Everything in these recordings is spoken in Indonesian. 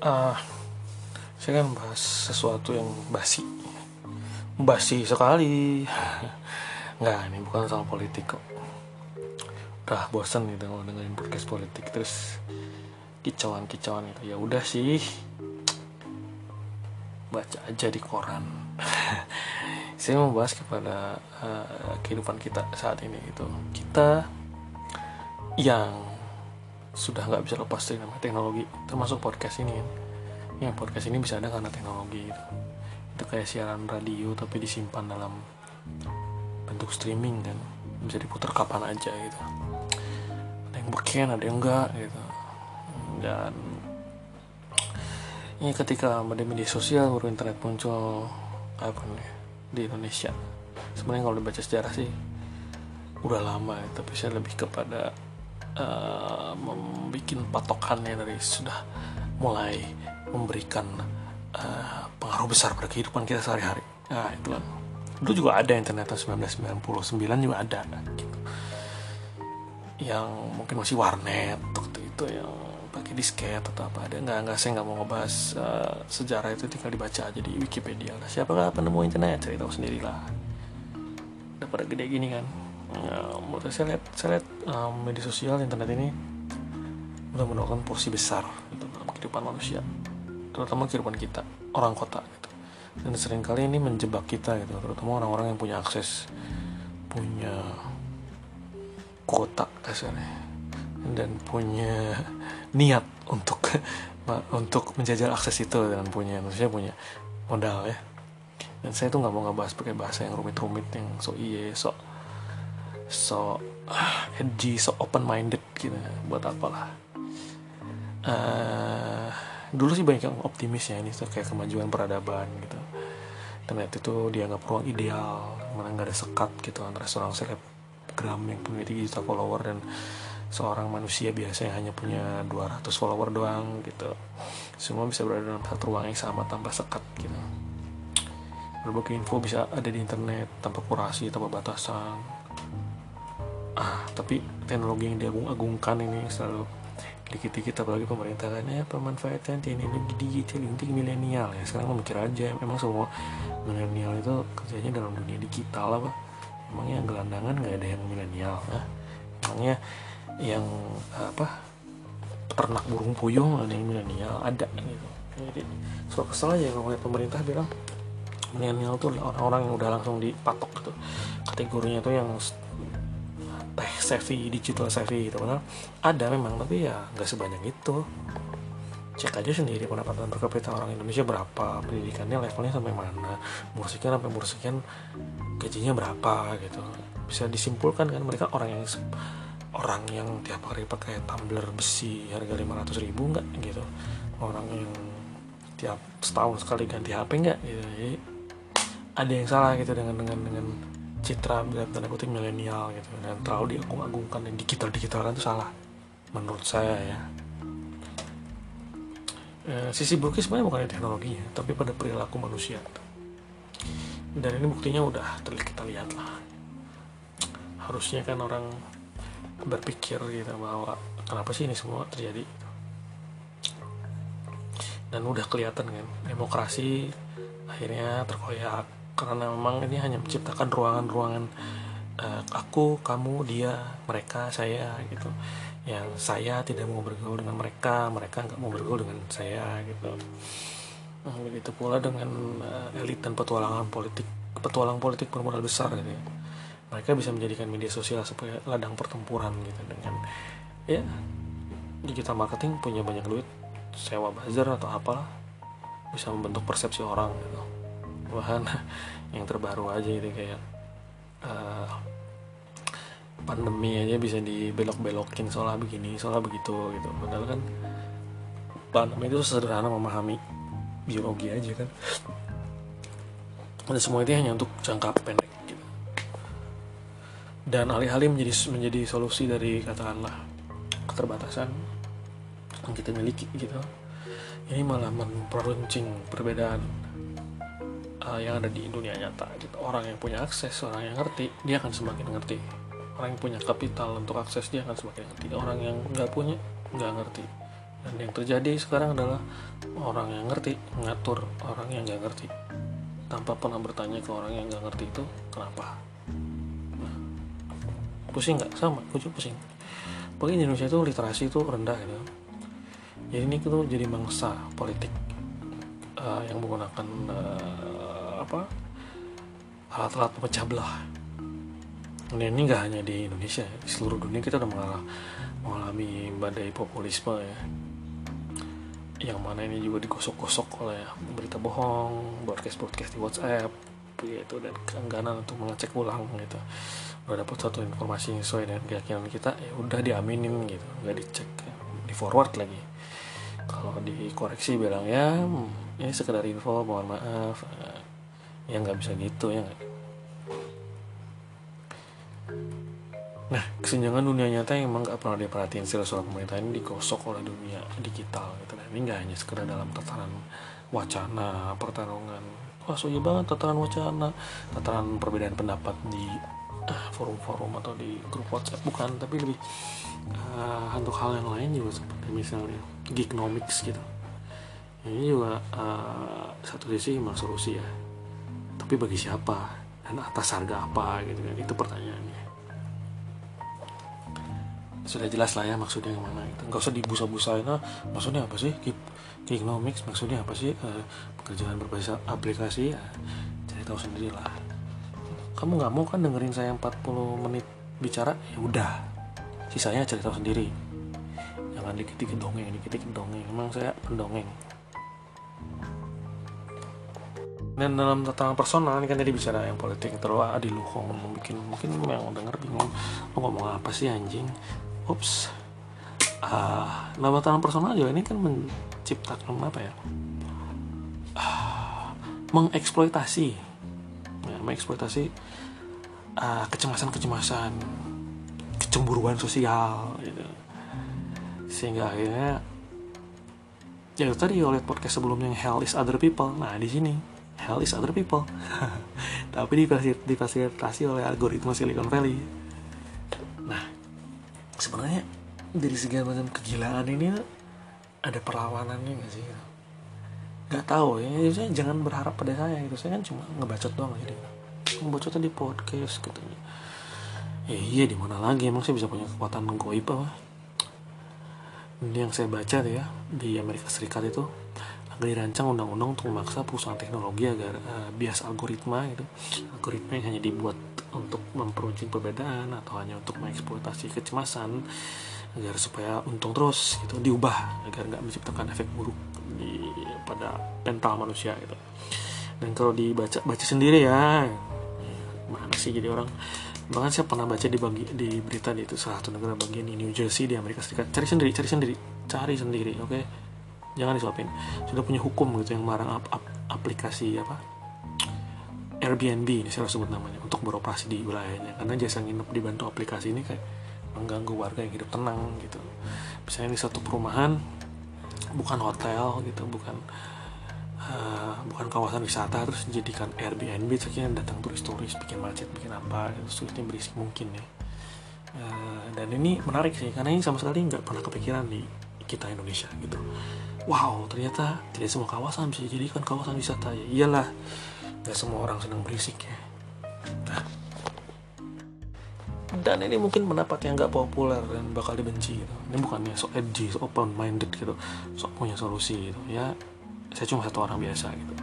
uh, saya kan bahas sesuatu yang basi. Basi sekali. Nggak ini bukan soal politik kok. Udah bosan gitu kalau dengerin podcast politik. Terus kicauan kicauan itu. Ya udah sih. Baca aja di koran. Saya mau bahas kepada uh, kehidupan kita saat ini gitu kita yang sudah nggak bisa lepas dari nama teknologi termasuk podcast ini kan. Ya podcast ini bisa ada karena teknologi gitu. Itu kayak siaran radio tapi disimpan dalam bentuk streaming kan bisa diputar kapan aja gitu. Ada yang beken ada yang enggak gitu. Dan ini ketika media media sosial baru internet muncul apa nih di Indonesia. Sebenarnya kalau dibaca sejarah sih udah lama ya, tapi saya lebih kepada uh, membuat patokannya dari sudah mulai memberikan uh, pengaruh besar pada kehidupan kita sehari-hari. Nah, itu kan. Dulu juga ada internet tahun 1999 juga ada gitu. Yang mungkin masih warnet waktu itu yang pakai disket atau apa ada nggak nggak saya nggak mau ngebahas uh, sejarah itu tinggal dibaca aja di Wikipedia lah siapakah penemu internet cari tahu sendiri lah udah pada gede gini kan ya, menurut saya lihat saya lihat um, media sosial internet ini udah menemukan porsi besar gitu, dalam kehidupan manusia terutama kehidupan kita orang kota gitu. Dan sering kali ini menjebak kita gitu terutama orang-orang yang punya akses punya kuota kasarnya dan punya niat untuk untuk menjajal akses itu dan punya maksudnya punya modal ya. Dan saya tuh nggak mau ngebahas pakai bahasa yang rumit-rumit yang so iye so so uh, edgy so open minded gitu buat apalah. Uh, dulu sih banyak yang optimis ya ini tuh kayak kemajuan peradaban gitu. Internet itu dianggap ruang ideal mana nggak ada sekat gitu antara seorang selebgram yang punya 3 juta follower dan seorang manusia biasa yang hanya punya 200 follower doang gitu. Semua bisa berada dalam satu ruang yang sama tanpa sekat gitu. Berbagai info bisa ada di internet tanpa kurasi tanpa batasan ah tapi teknologi yang diagung-agungkan ini selalu dikit-dikit apalagi pemerintah kan ya pemanfaatan teknologi digital untuk milenial ya. Sekarang mikir aja memang semua milenial itu kerjanya dalam dunia digital apa? Emangnya gelandangan nggak ada yang milenial ya emangnya yang apa ternak burung puyung ada yang milenial ada gitu. Jadi suka kesel aja kalau pemerintah bilang milenial tuh orang-orang yang udah langsung dipatok gitu kategorinya tuh yang tech savvy digital savvy gitu padahal ada memang tapi ya nggak sebanyak itu. Cek aja sendiri pendapatan per kapita orang Indonesia berapa pendidikannya levelnya sampai mana musiknya sampai musiknya gajinya berapa gitu. Bisa disimpulkan kan mereka orang yang orang yang tiap hari pakai tumbler besi harga 500 ribu nggak gitu. Orang yang tiap setahun sekali ganti HP nggak gitu. Jadi ada yang salah gitu dengan dengan dengan citra tanda kutip milenial gitu. Dan terlalu diagung-agungkan dan digital digitalkan itu salah menurut saya ya. E, sisi buruknya sebenarnya bukan teknologinya tapi pada perilaku manusia. Dan ini buktinya udah terlihat kita lihat lah harusnya kan orang berpikir gitu bahwa kenapa sih ini semua terjadi dan udah kelihatan kan demokrasi akhirnya terkoyak karena memang ini hanya menciptakan ruangan-ruangan uh, aku, kamu, dia, mereka, saya gitu. Yang saya tidak mau bergaul dengan mereka, mereka nggak mau bergaul dengan saya gitu. Nah, begitu pula dengan uh, elit dan petualangan politik, petualang politik bermodal besar gitu. Ya. Mereka bisa menjadikan media sosial sebagai ladang pertempuran gitu dengan ya digital marketing punya banyak duit sewa buzzer atau apalah bisa membentuk persepsi orang gitu bahan yang terbaru aja gitu kayak uh, pandemi aja bisa dibelok-belokin soalnya begini soalnya begitu gitu. Padahal kan pandemi itu sederhana memahami biologi aja kan. Dan semua itu hanya untuk jangka pendek gitu. dan alih-alih menjadi menjadi solusi dari katakanlah keterbatasan yang kita miliki gitu. Ini malah memperuncing perbedaan uh, yang ada di dunia nyata. Gitu. orang yang punya akses orang yang ngerti dia akan semakin ngerti. Orang yang punya kapital untuk akses dia akan semakin ngerti. Orang yang nggak punya nggak ngerti. Dan yang terjadi sekarang adalah orang yang ngerti ngatur orang yang nggak ngerti. Tanpa pernah bertanya ke orang yang nggak ngerti itu kenapa? Nah, pusing nggak? Sama gue juga pusing. Pokoknya Indonesia itu literasi itu rendah gitu. Jadi ini tuh jadi mangsa politik uh, yang menggunakan uh, apa alat-alat pemecah belah. Dan ini nggak hanya di Indonesia di seluruh dunia kita udah mengalami, badai populisme ya. Yang mana ini juga digosok-gosok oleh berita bohong broadcast-broadcast di WhatsApp gitu dan keengganan untuk mengecek ulang gitu. Udah dapat satu informasi yang sesuai dengan keyakinan kita ya udah diaminin gitu. Nggak dicek ya. di forward lagi kalau dikoreksi bilang ya ini sekedar info mohon maaf. Ya nggak bisa gitu ya nah kesenjangan dunia nyata yang emang gak pernah diperhatiin serius oleh pemerintah ini digosok oleh dunia digital gitu nah ini nggak hanya sekedar dalam tataran wacana pertarungan. Wah so iya banget tataran wacana tataran perbedaan pendapat di uh, forum-forum atau di grup WhatsApp. Bukan tapi lebih uh, untuk hal yang lain juga seperti misalnya geeknomics gitu. Ini juga uh, satu sisi memang solusi ya. Tapi bagi siapa? Dan atas harga apa gitu kan? Itu pertanyaannya. Sudah jelas lah ya maksudnya ke mana itu nggak usah dibusa-busain nah, maksudnya apa sih? Economics maksudnya apa sih? Uh, pekerjaan berbasis aplikasi ya cari tahu sendiri lah kamu nggak mau kan dengerin saya 40 menit bicara? Ya udah sisanya cari tahu sendiri jangan dikit-dikit dongeng dikit-dikit dongeng. Emang saya pendongeng. Dan dalam tatanan personal ini kan tadi bicara yang politik terlalu adil lu mungkin mungkin yang denger bingung lu ngomong apa sih anjing? Ups. Uh, dalam tatanan personal juga ini kan menciptakan apa ya? Uh, mengeksploitasi. Ya, mengeksploitasi uh, kecemasan-kecemasan kecemburuan sosial gitu sehingga akhirnya ya tadi oleh podcast sebelumnya yang hell is other people. Nah di sini hell is other people. Tapi difasilitasi oleh algoritma Silicon Valley. Nah sebenarnya dari segala macam kegilaan ini ada perlawanannya gak sih? Nggak tahu ya. Saya jangan berharap pada saya gitu. Saya kan cuma ngebacot doang jadi ngebacot di podcast gitu ya iya di mana lagi? Emang saya bisa punya kekuatan goib apa yang saya baca tuh ya di Amerika Serikat itu dirancang undang-undang untuk memaksa perusahaan teknologi agar uh, bias algoritma itu algoritma yang hanya dibuat untuk memperuncing perbedaan atau hanya untuk mengeksploitasi kecemasan agar supaya untung terus gitu diubah agar nggak menciptakan efek buruk di pada mental manusia gitu. Dan kalau dibaca baca sendiri ya mana sih jadi orang bahkan saya pernah baca di bagi di berita di itu salah satu negara bagian di New Jersey di Amerika Serikat. Cari sendiri cari sendiri. Cari sendiri oke? Okay? jangan disuapin. Sudah punya hukum gitu yang melarang ap ap aplikasi apa? Airbnb ini saya sebut namanya untuk beroperasi di wilayahnya. Karena jasa nginep dibantu aplikasi ini kayak mengganggu warga yang hidup tenang gitu. Misalnya di satu perumahan bukan hotel gitu bukan uh, bukan kawasan wisata terus dijadikan Airbnb sekian datang turis-turis bikin macet bikin apa sulitnya berisik mungkin ya. Uh, dan ini menarik sih karena ini sama sekali nggak pernah kepikiran di kita Indonesia gitu. Wow ternyata tidak semua kawasan bisa dijadikan kawasan wisata. Ya iyalah nggak semua orang senang berisik ya. Nah. dan ini mungkin pendapat yang nggak populer dan bakal dibenci gitu. ini bukannya so edgy so open minded gitu. So punya solusi gitu. Ya saya cuma satu orang biasa gitu.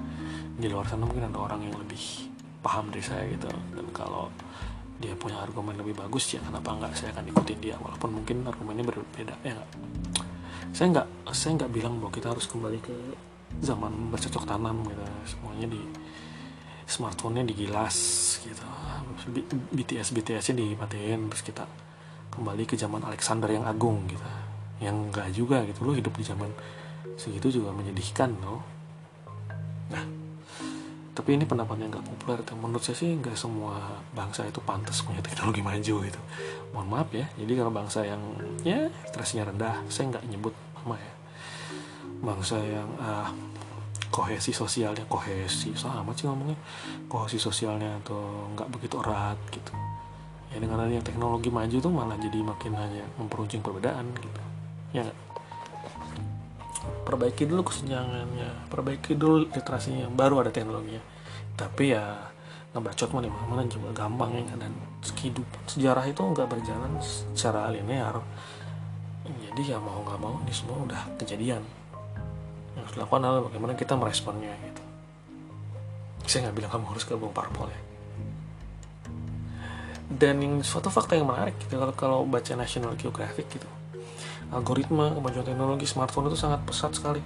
Di luar sana mungkin ada orang yang lebih paham dari saya gitu. Dan kalau dia punya argumen lebih bagus ya kenapa nggak saya akan ikutin dia walaupun mungkin argumennya berbeda ya nggak saya nggak saya nggak bilang bahwa kita harus kembali ke zaman bercocok tanam gitu. Semuanya di smartphone-nya digilas gitu. BTS BTS-nya dimatiin terus kita kembali ke zaman Alexander yang agung gitu. Yang enggak juga gitu. Lo hidup di zaman segitu juga menyedihkan loh nah tapi ini pendapat yang gak populer menurut saya sih nggak semua bangsa itu pantas punya teknologi maju gitu. Mohon maaf ya jadi kalau bangsa yang ya stressnya rendah saya nggak nyebut nama ya. Bangsa yang uh, kohesi sosialnya kohesi sama sih ngomongnya. Kohesi sosialnya atau nggak begitu erat gitu. Ya dengan adanya teknologi maju tuh malah jadi makin hanya memperuncing perbedaan gitu. Ya gak? Perbaiki dulu kesenjangannya perbaiki dulu literasinya baru ada teknologinya. Tapi ya ngebacot mau di mana juga gampang ya dan kehidupan sejarah itu nggak berjalan secara linear. Jadi ya mau nggak mau ini semua udah kejadian. Yang harus dilakukan adalah bagaimana kita meresponnya gitu. Saya nggak bilang kamu harus gabung parpol ya. Dan yang suatu fakta yang menarik gitu kalau kalau baca National Geographic gitu algoritma kemajuan teknologi smartphone itu sangat pesat sekali.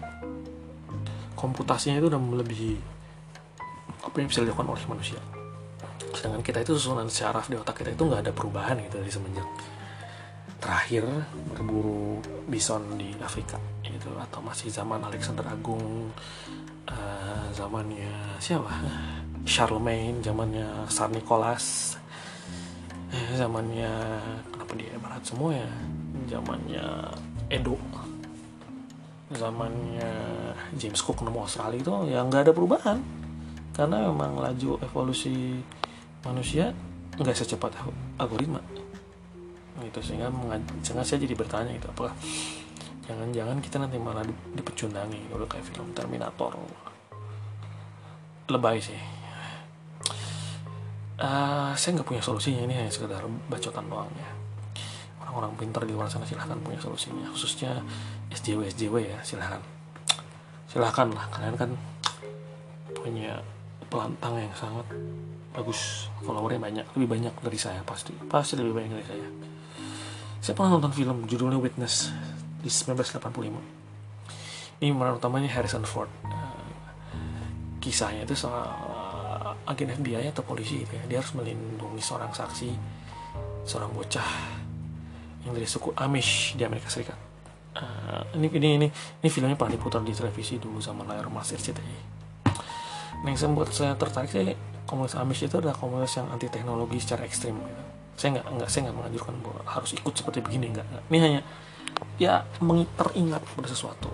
Komputasinya itu udah melebihi apa yang bisa dilakukan oleh manusia. Sedangkan kita itu susunan syaraf di otak kita itu nggak ada perubahan gitu dari semenjak terakhir berburu bison di Afrika gitu atau masih zaman Alexander Agung uh, zamannya siapa? Charlemagne zamannya Tsar Nicholas eh, zamannya kenapa dia barat semua ya zamannya Edo. Zamannya James Cook nemu Australia itu ya nggak ada perubahan. Karena memang laju evolusi manusia nggak secepat algoritma gitu sehingga sehingga saya jadi bertanya gitu apakah jangan-jangan kita nanti malah dipecundangi udah kayak film Terminator? Lebay sih. Uh, saya nggak punya solusinya ini hanya sekedar bacotan doang ya orang-orang pintar di luar sana silahkan punya solusinya. Khususnya SJW SJW ya silahkan. Silahkan lah kalian kan punya pelantang yang sangat bagus. Followernya banyak lebih banyak dari saya pasti. Pasti lebih banyak dari saya. Saya pernah nonton film judulnya Witness di 1985 ini pemeran utamanya Harrison Ford. Uh, kisahnya itu soal uh, agen FBI atau polisi gitu ya. Dia harus melindungi seorang saksi seorang bocah yang dari suku Amish di Amerika Serikat. Uh, ini ini ini ini filmnya pernah diputar di televisi dulu sama layar emas RCTI. Nah, yang membuat saya tertarik sih komunitas Amish itu adalah komunitas yang anti teknologi secara ekstrim gitu. Saya nggak nggak saya nggak menganjurkan bahwa harus ikut seperti begini nggak. Ini hanya ya teringat pada sesuatu.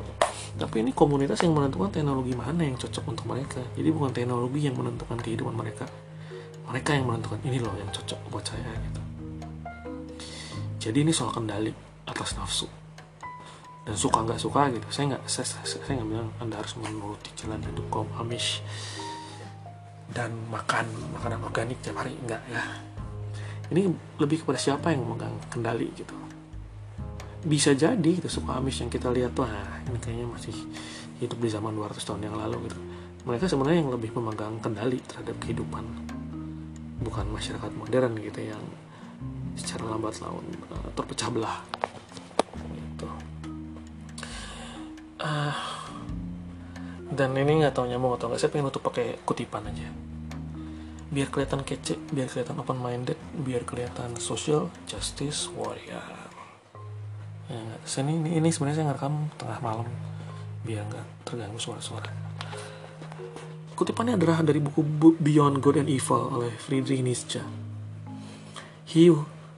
Tapi ini komunitas yang menentukan teknologi mana yang cocok untuk mereka. Jadi bukan teknologi yang menentukan kehidupan mereka. Mereka yang menentukan ini loh yang cocok buat saya gitu jadi ini soal kendali atas nafsu. Dan suka nggak suka gitu. Saya nggak saya, saya, saya nggak bilang anda harus menuruti jalan hidup kaum Amish dan makan makanan organik tiap hari. Enggak ya. Ini lebih kepada siapa yang memegang kendali gitu? Bisa jadi gitu suka Amish yang kita lihat tuh nah, ini kayaknya masih hidup di zaman 200 tahun yang lalu gitu. Mereka sebenarnya yang lebih memegang kendali terhadap kehidupan bukan masyarakat modern gitu yang secara lambat laun uh, terpecah belah. Gitu. uh, dan ini nggak tahu nyambung atau nggak saya pengen tutup pakai kutipan aja. Biar kelihatan kece biar kelihatan open minded biar kelihatan social justice warrior. Ya Saya ini ini sebenarnya saya ngerekam tengah malam biar nggak terganggu suara-suara. Kutipannya adalah dari buku Beyond Good and Evil oleh Friedrich Nietzsche. He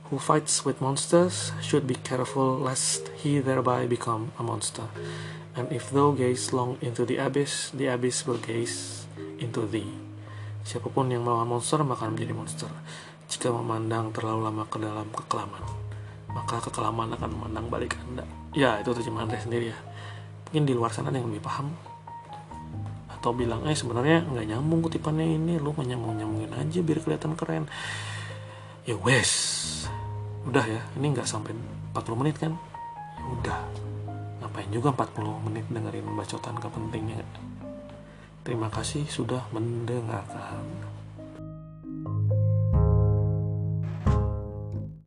who fights with monsters should be careful lest he thereby become a monster. And if thou gaze long into the abyss, the abyss will gaze into thee. Siapa pun yang melawan monster maka menjadi monster. Jika memandang terlalu lama ke dalam kekelaman, maka kekelaman akan memandang balik Anda. Ya, itu terjemahan saya sendiri ya. Mungkin di luar sana ada yang lebih paham. Atau bilang, eh sebenarnya nggak nyambung kutipannya ini, lu menyambung-nyambungin aja biar kelihatan keren. Ya wes, udah ya ini nggak sampai 40 menit kan? Ya udah. Ngapain juga 40 menit dengerin bacotan kepentingnya? Terima kasih sudah mendengarkan